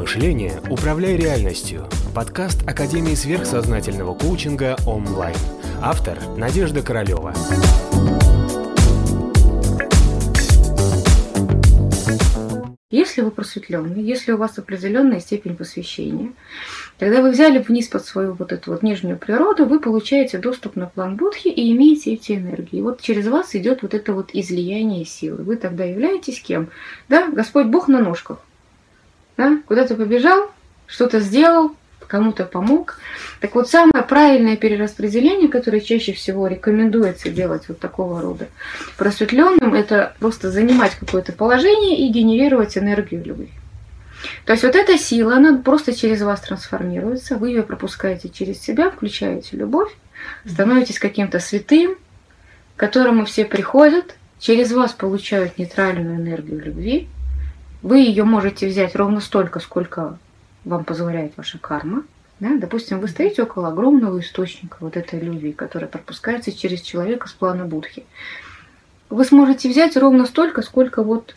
мышления «Управляй реальностью» – подкаст Академии сверхсознательного коучинга онлайн. Автор – Надежда Королева. Если вы просветленный, если у вас определенная степень посвящения, когда вы взяли вниз под свою вот эту вот нижнюю природу, вы получаете доступ на план Будхи и имеете эти энергии. Вот через вас идет вот это вот излияние силы. Вы тогда являетесь кем? Да, Господь Бог на ножках. Да? Куда-то побежал, что-то сделал, кому-то помог. Так вот, самое правильное перераспределение, которое чаще всего рекомендуется делать вот такого рода просветленным, это просто занимать какое-то положение и генерировать энергию любви. То есть вот эта сила, она просто через вас трансформируется, вы ее пропускаете через себя, включаете любовь, становитесь каким-то святым, к которому все приходят, через вас получают нейтральную энергию любви, вы ее можете взять ровно столько, сколько вам позволяет ваша карма. Да? Допустим, вы стоите около огромного источника вот этой любви, которая пропускается через человека с плана Будхи. Вы сможете взять ровно столько, сколько вот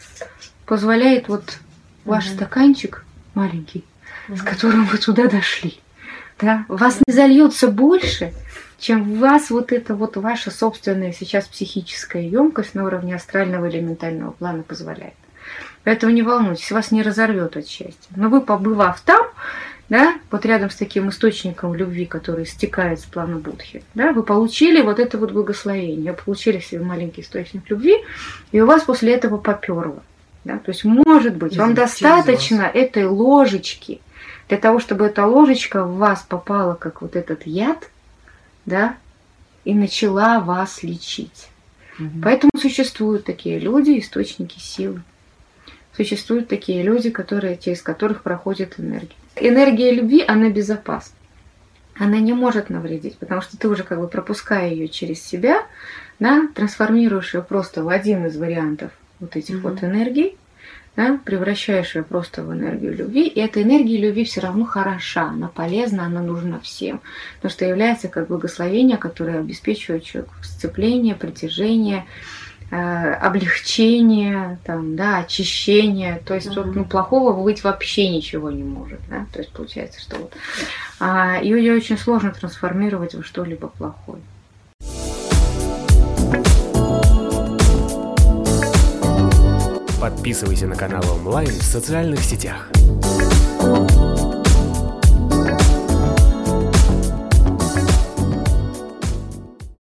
позволяет вот ваш угу. стаканчик маленький, угу. с которым вы туда дошли. Да? Вас не зальется больше, чем в вас вот это вот ваша собственная сейчас психическая емкость на уровне астрального или ментального плана позволяет. Поэтому не волнуйтесь, вас не разорвет от счастья. Но вы, побывав там, да, вот рядом с таким источником любви, который стекает с плана Будхи, да, вы получили вот это вот благословение, получили себе маленький источник любви, и у вас после этого поперло. Да? То есть, может быть, вам достаточно этой ложечки для того, чтобы эта ложечка в вас попала, как вот этот яд, да, и начала вас лечить. Угу. Поэтому существуют такие люди, источники силы существуют такие люди, которые, через которых проходит энергия. Энергия любви, она безопасна. Она не может навредить, потому что ты уже как бы пропуская ее через себя, да, трансформируешь ее просто в один из вариантов вот этих mm-hmm. вот энергий, да, превращаешь ее просто в энергию любви, и эта энергия любви все равно хороша, она полезна, она нужна всем, потому что является как благословение, которое обеспечивает человеку сцепление, притяжение, облегчение, там, да, очищение. То есть uh-huh. ну, плохого быть вообще ничего не может. Да? То есть получается, что вот а, ее очень сложно трансформировать во что-либо плохое. Подписывайся на канал онлайн в социальных сетях.